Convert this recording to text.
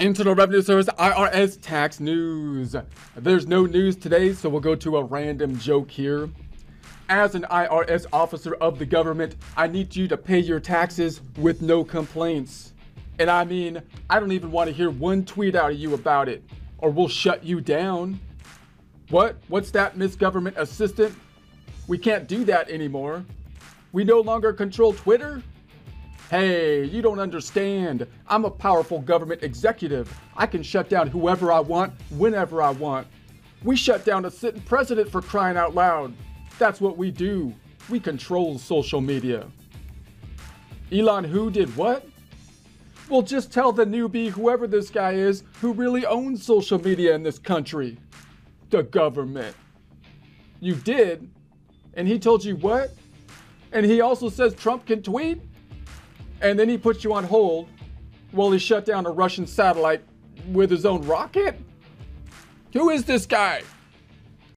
Internal Revenue Service IRS tax news. There's no news today, so we'll go to a random joke here. As an IRS officer of the government, I need you to pay your taxes with no complaints. And I mean, I don't even want to hear one tweet out of you about it, or we'll shut you down. What? What's that, Miss Government Assistant? We can't do that anymore. We no longer control Twitter? Hey, you don't understand. I'm a powerful government executive. I can shut down whoever I want, whenever I want. We shut down a sitting president for crying out loud. That's what we do. We control social media. Elon who did what? Well, just tell the newbie, whoever this guy is, who really owns social media in this country. The government. You did? And he told you what? And he also says Trump can tweet? And then he puts you on hold while he shut down a Russian satellite with his own rocket? Who is this guy?